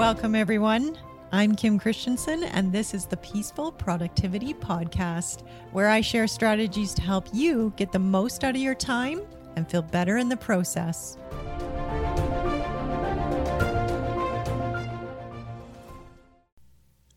Welcome, everyone. I'm Kim Christiansen, and this is the Peaceful Productivity Podcast, where I share strategies to help you get the most out of your time and feel better in the process.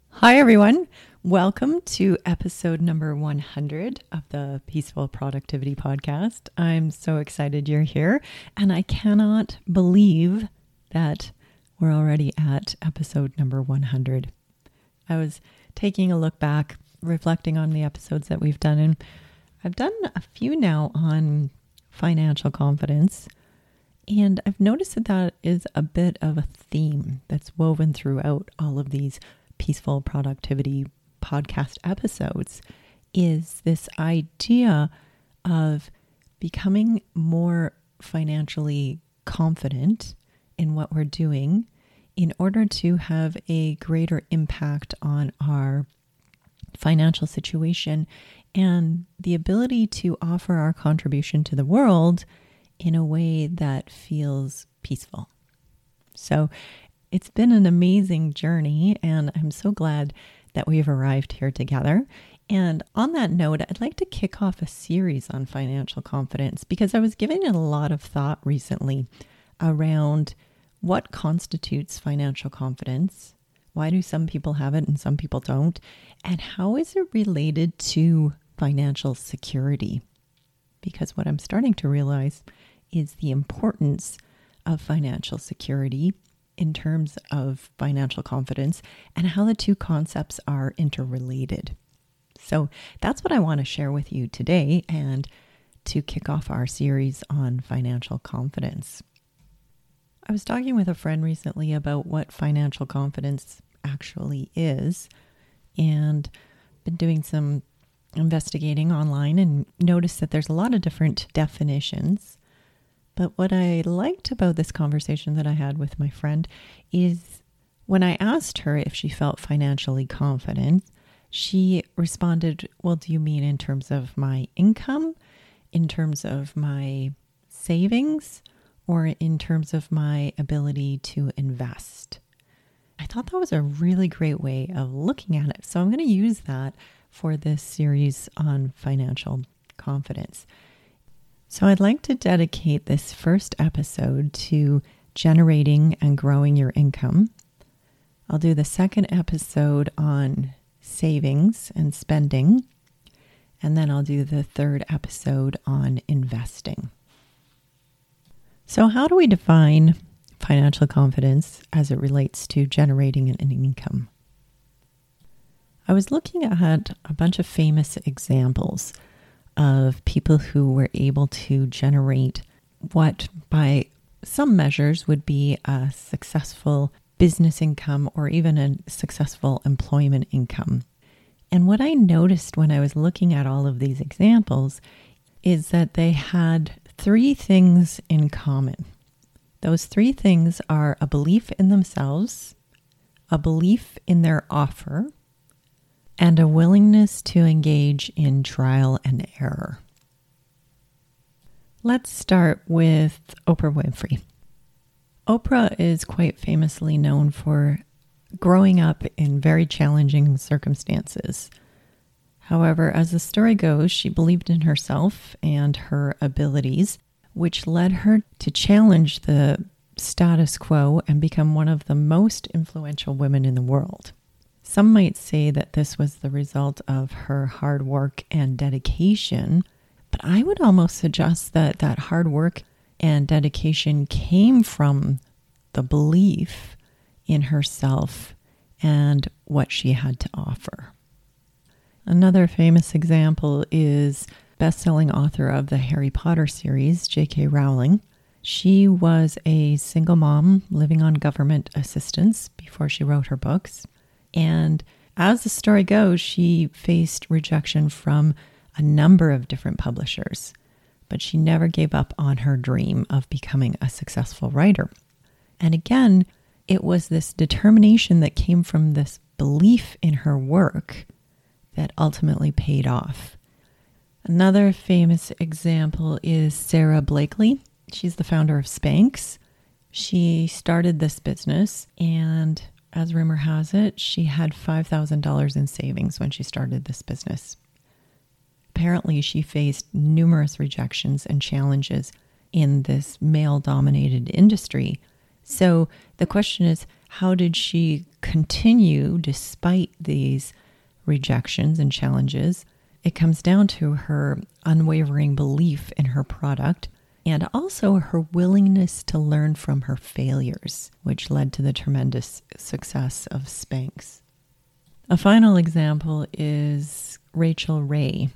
Hi, everyone. Welcome to episode number 100 of the Peaceful Productivity Podcast. I'm so excited you're here, and I cannot believe that we're already at episode number 100. I was taking a look back, reflecting on the episodes that we've done, and I've done a few now on financial confidence. And I've noticed that that is a bit of a theme that's woven throughout all of these peaceful productivity podcast episodes is this idea of becoming more financially confident in what we're doing in order to have a greater impact on our financial situation and the ability to offer our contribution to the world in a way that feels peaceful. So it's been an amazing journey, and I'm so glad that we've arrived here together. And on that note, I'd like to kick off a series on financial confidence because I was giving it a lot of thought recently around what constitutes financial confidence? Why do some people have it and some people don't? And how is it related to financial security? Because what I'm starting to realize is the importance of financial security in terms of financial confidence and how the two concepts are interrelated. So that's what I want to share with you today and to kick off our series on financial confidence. I was talking with a friend recently about what financial confidence actually is and been doing some investigating online and noticed that there's a lot of different definitions. But what I liked about this conversation that I had with my friend is when I asked her if she felt financially confident, she responded, Well, do you mean in terms of my income, in terms of my savings, or in terms of my ability to invest. I thought that was a really great way of looking at it. So I'm going to use that for this series on financial confidence. So I'd like to dedicate this first episode to generating and growing your income. I'll do the second episode on savings and spending. And then I'll do the third episode on investing. So, how do we define financial confidence as it relates to generating an income? I was looking at a bunch of famous examples of people who were able to generate what, by some measures, would be a successful business income or even a successful employment income. And what I noticed when I was looking at all of these examples is that they had three things in common. Those three things are a belief in themselves, a belief in their offer, and a willingness to engage in trial and error. Let's start with Oprah Winfrey. Oprah is quite famously known for growing up in very challenging circumstances. However, as the story goes, she believed in herself and her abilities, which led her to challenge the status quo and become one of the most influential women in the world. Some might say that this was the result of her hard work and dedication, but I would almost suggest that that hard work and dedication came from the belief in herself and what she had to offer. Another famous example is best-selling author of the Harry Potter series, J.K. Rowling. She was a single mom living on government assistance before she wrote her books. And as the story goes, she faced rejection from a number of different publishers, but she never gave up on her dream of becoming a successful writer. And again, it was this determination that came from this belief in her work that ultimately paid off. Another famous example is Sara Blakely. She's the founder of Spanx. She started this business and as rumor has it, she had $5,000 in savings when she started this business. Apparently, she faced numerous rejections and challenges in this male dominated industry. So the question is how did she continue despite these rejections and challenges? It comes down to her unwavering belief in her product and also her willingness to learn from her failures, which led to the tremendous success of Spanx. A final example is Rachael Ray.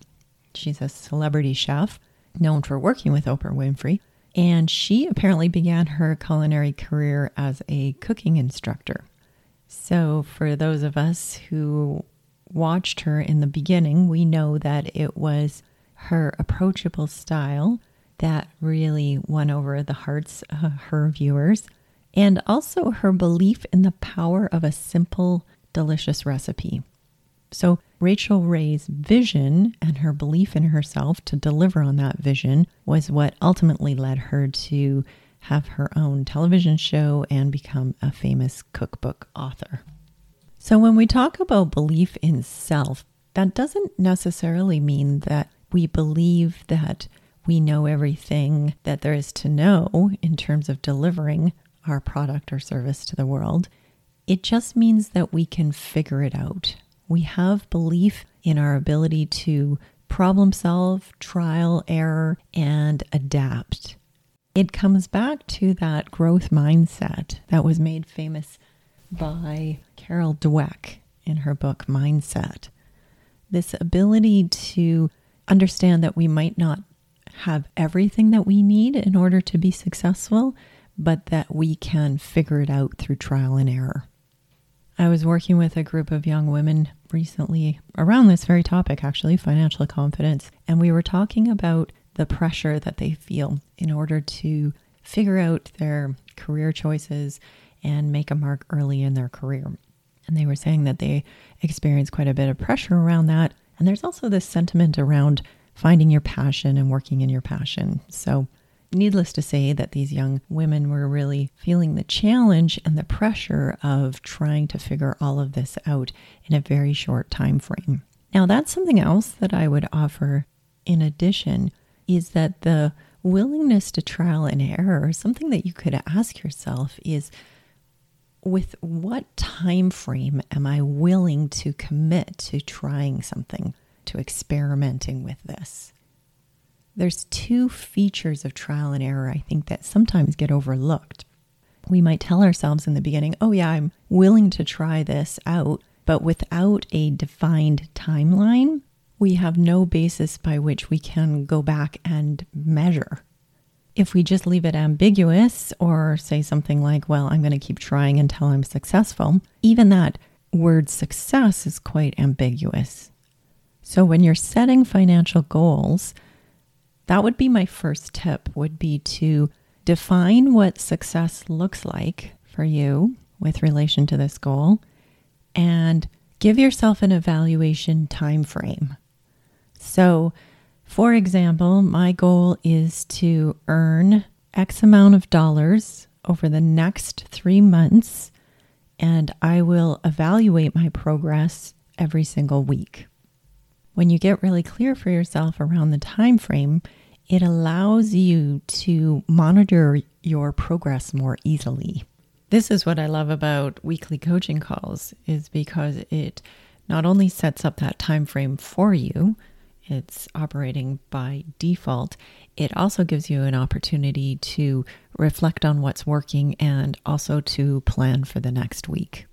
She's a celebrity chef known for working with Oprah Winfrey, and she apparently began her culinary career as a cooking instructor. So, for those of us who watched her in the beginning, we know that it was her approachable style that really won over the hearts of her viewers, and also her belief in the power of a simple, delicious recipe. So, Rachael Ray's vision and her belief in herself to deliver on that vision was what ultimately led her to have her own television show and become a famous cookbook author. So, when we talk about belief in self, that doesn't necessarily mean that we believe that we know everything that there is to know in terms of delivering our product or service to the world. It just means that we can figure it out. We have belief in our ability to problem solve, trial, error, and adapt. It comes back to that growth mindset that was made famous by Carol Dweck in her book Mindset. This ability to understand that we might not have everything that we need in order to be successful, but that we can figure it out through trial and error. I was working with a group of young women recently around this very topic, actually, financial confidence, and we were talking about the pressure that they feel in order to figure out their career choices and make a mark early in their career. And they were saying that they experience quite a bit of pressure around that. And there's also this sentiment around finding your passion and working in your passion. So, needless to say, that these young women were really feeling the challenge and the pressure of trying to figure all of this out in a very short time frame. Now, that's something else that I would offer in addition is that the willingness to trial and error, something that you could ask yourself is with what time frame am I willing to commit to trying something? to experimenting with this. There's two features of trial and error I think that sometimes get overlooked. We might tell ourselves in the beginning, oh, yeah, I'm willing to try this out, but without a defined timeline, we have no basis by which we can go back and measure. If we just leave it ambiguous or say something like, well, I'm going to keep trying until I'm successful, even that word success is quite ambiguous. So when you're setting financial goals, that would be my first tip would be to define what success looks like for you with relation to this goal and give yourself an evaluation time frame. So, for example, my goal is to earn X amount of dollars over the next 3 months and I will evaluate my progress every single week when you get really clear for yourself around the time frame, it allows you to monitor your progress more easily. This is what I love about weekly coaching calls is because it not only sets up that time frame for you, it's operating by default, it also gives you an opportunity to reflect on what's working and also to plan for the next week.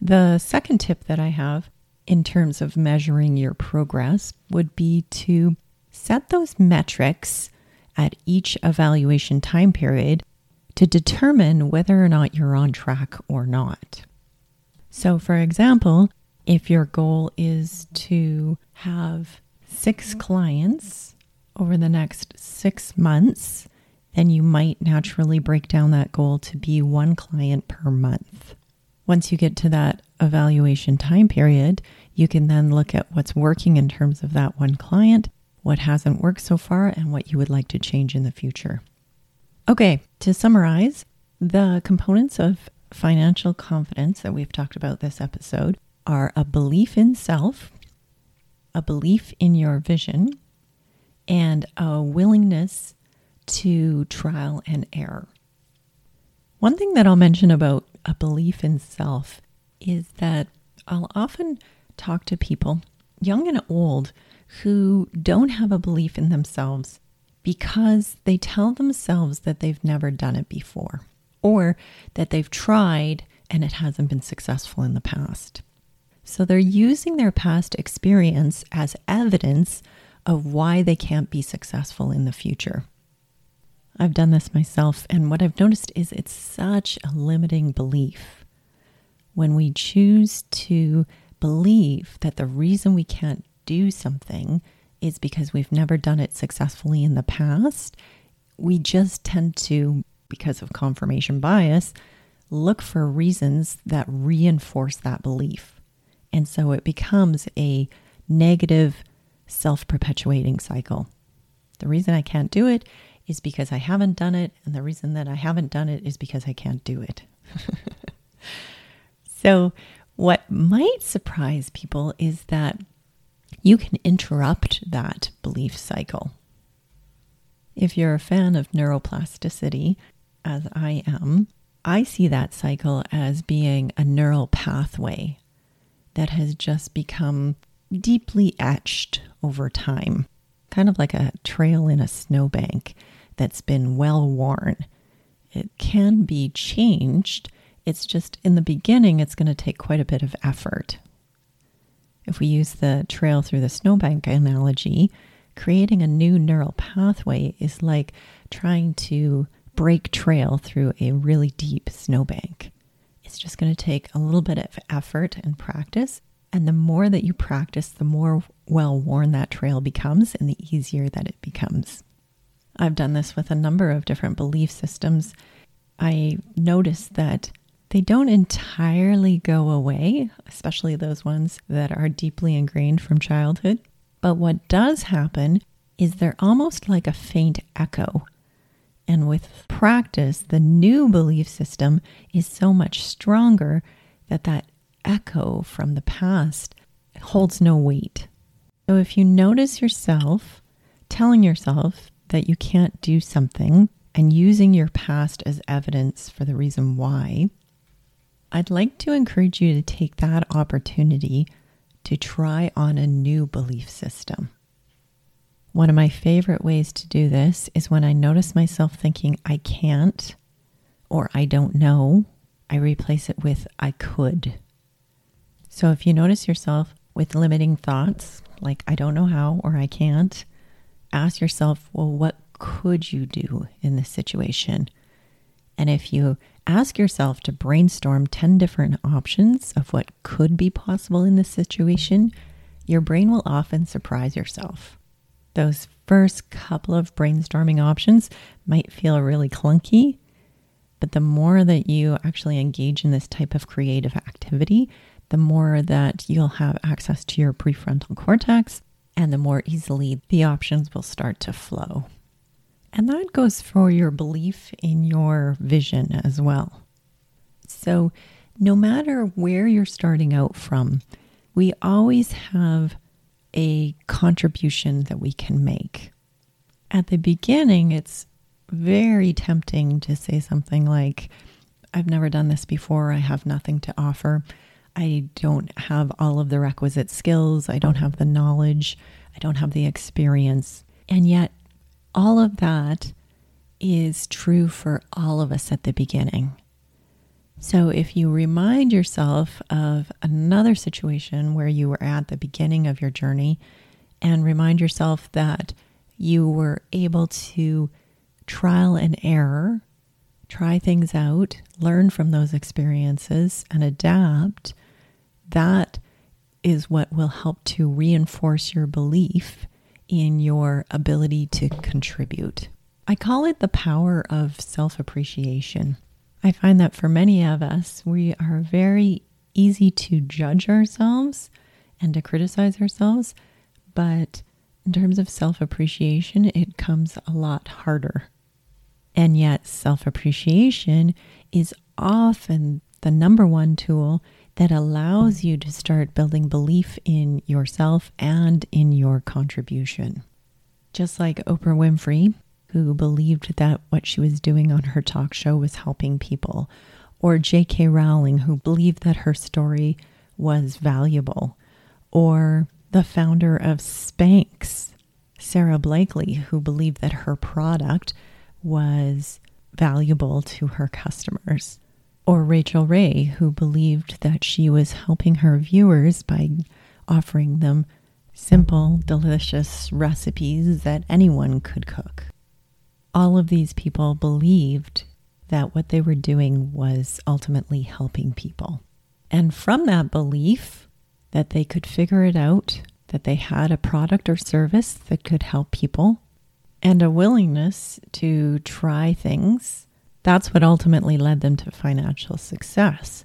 The second tip that I have in terms of measuring your progress would be to set those metrics at each evaluation time period to determine whether or not you're on track or not. So, for example, if your goal is to have six clients over the next six months, then you might naturally break down that goal to be one client per month. Once you get to that evaluation time period, you can then look at what's working in terms of that one client, what hasn't worked so far, and what you would like to change in the future. Okay, to summarize, the components of financial confidence that we've talked about this episode are a belief in self, a belief in your vision, and a willingness to trial and error. One thing that I'll mention about a belief in self is that I'll often talk to people, young and old, who don't have a belief in themselves because they tell themselves that they've never done it before or that they've tried and it hasn't been successful in the past. So they're using their past experience as evidence of why they can't be successful in the future. I've done this myself, and what I've noticed is it's such a limiting belief. When we choose to believe that the reason we can't do something is because we've never done it successfully in the past, we just tend to, because of confirmation bias, look for reasons that reinforce that belief. And so it becomes a negative, self perpetuating cycle. The reason I can't do it is because I haven't done it, and the reason that I haven't done it is because I can't do it. so, what might surprise people is that you can interrupt that belief cycle. If you're a fan of neuroplasticity, as I am, I see that cycle as being a neural pathway that has just become deeply etched over time, kind of like a trail in a snowbank that's been well worn. It can be changed. It's just in the beginning, it's going to take quite a bit of effort. If we use the trail through the snowbank analogy, creating a new neural pathway is like trying to break trail through a really deep snowbank. It's just going to take a little bit of effort and practice. And the more that you practice, the more well worn that trail becomes and the easier that it becomes. I've done this with a number of different belief systems. I notice that they don't entirely go away, especially those ones that are deeply ingrained from childhood. But what does happen is they're almost like a faint echo. And with practice, the new belief system is so much stronger that that echo from the past holds no weight. So if you notice yourself telling yourself that you can't do something and using your past as evidence for the reason why, I'd like to encourage you to take that opportunity to try on a new belief system. One of my favorite ways to do this is when I notice myself thinking I can't or I don't know, I replace it with I could. So if you notice yourself with limiting thoughts like I don't know how or I can't, ask yourself, well, what could you do in this situation? And if you ask yourself to brainstorm 10 different options of what could be possible in this situation, your brain will often surprise yourself. Those first couple of brainstorming options might feel really clunky, but the more that you actually engage in this type of creative activity, the more that you'll have access to your prefrontal cortex and the more easily the options will start to flow. And that goes for your belief in your vision as well. So, no matter where you're starting out from, we always have a contribution that we can make. At the beginning, it's very tempting to say something like, I've never done this before, I have nothing to offer. I don't have all of the requisite skills. I don't have the knowledge. I don't have the experience. And yet, all of that is true for all of us at the beginning. So, if you remind yourself of another situation where you were at the beginning of your journey and remind yourself that you were able to trial and error, try things out, learn from those experiences, and adapt, that is what will help to reinforce your belief in your ability to contribute. I call it the power of self appreciation. I find that for many of us, we are very easy to judge ourselves and to criticize ourselves, but in terms of self appreciation, it comes a lot harder. And yet, self appreciation is often the number one tool that allows you to start building belief in yourself and in your contribution. Just like Oprah Winfrey, who believed that what she was doing on her talk show was helping people, or J.K. Rowling, who believed that her story was valuable, or the founder of Spanx, Sara Blakely, who believed that her product was valuable to her customers or Rachael Ray, who believed that she was helping her viewers by offering them simple, delicious recipes that anyone could cook. All of these people believed that what they were doing was ultimately helping people. And from that belief that they could figure it out, that they had a product or service that could help people, and a willingness to try things that's what ultimately led them to financial success.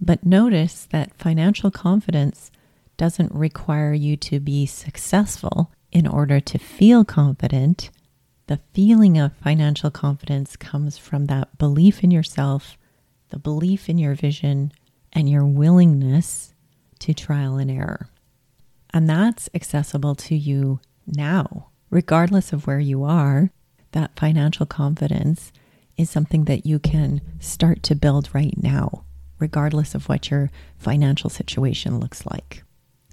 But notice that financial confidence doesn't require you to be successful in order to feel confident. The feeling of financial confidence comes from that belief in yourself, the belief in your vision, and your willingness to trial and error. And that's accessible to you now, regardless of where you are. That financial confidence is something that you can start to build right now, regardless of what your financial situation looks like.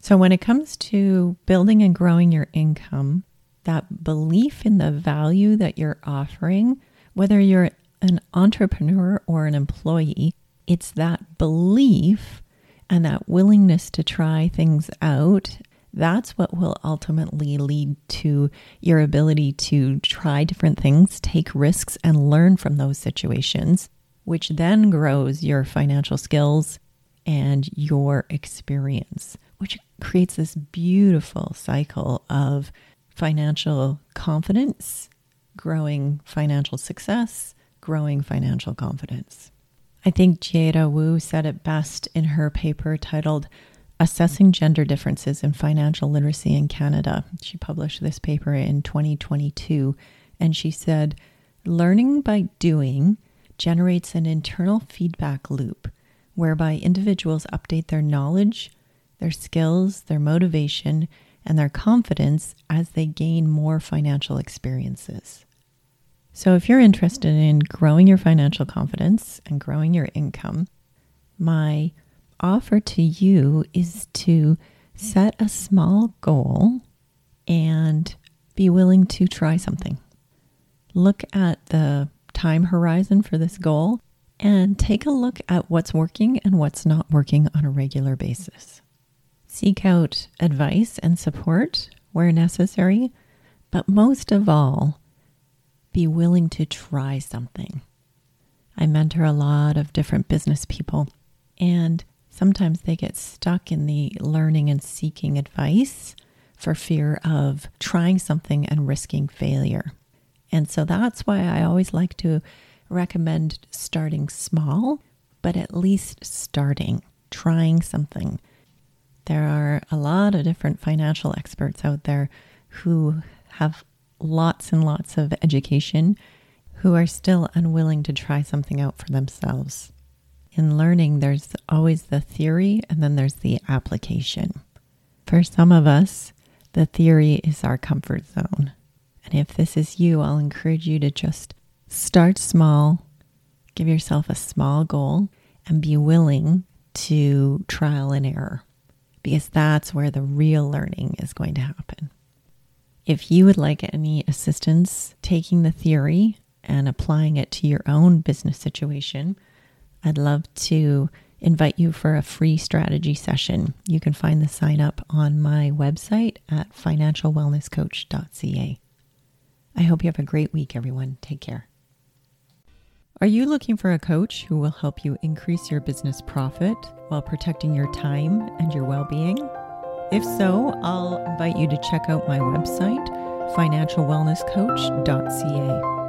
So, when it comes to building and growing your income, that belief in the value that you're offering, whether you're an entrepreneur or an employee, it's that belief and that willingness to try things out that's what will ultimately lead to your ability to try different things, take risks, and learn from those situations, which then grows your financial skills and your experience, which creates this beautiful cycle of financial confidence, growing financial success, growing financial confidence. I think Jada Wu said it best in her paper titled Assessing Gender Differences in Financial Literacy in Canada. She published this paper in 2022, and she said, Learning by doing generates an internal feedback loop whereby individuals update their knowledge, their skills, their motivation, and their confidence as they gain more financial experiences. So, if you're interested in growing your financial confidence and growing your income, my offer to you is to set a small goal and be willing to try something. Look at the time horizon for this goal and take a look at what's working and what's not working on a regular basis. Seek out advice and support where necessary, but most of all, be willing to try something. I mentor a lot of different business people, and sometimes they get stuck in the learning and seeking advice for fear of trying something and risking failure. And so that's why I always like to recommend starting small, but at least starting, trying something. There are a lot of different financial experts out there who have lots and lots of education who are still unwilling to try something out for themselves in learning, there's always the theory and then there's the application. For some of us, the theory is our comfort zone. And if this is you, I'll encourage you to just start small, give yourself a small goal, and be willing to trial and error because that's where the real learning is going to happen. If you would like any assistance taking the theory and applying it to your own business situation, I'd love to invite you for a free strategy session. You can find the sign up on my website at financialwellnesscoach.ca. I hope you have a great week, everyone. Take care. Are you looking for a coach who will help you increase your business profit while protecting your time and your well being? If so, I'll invite you to check out my website, financialwellnesscoach.ca.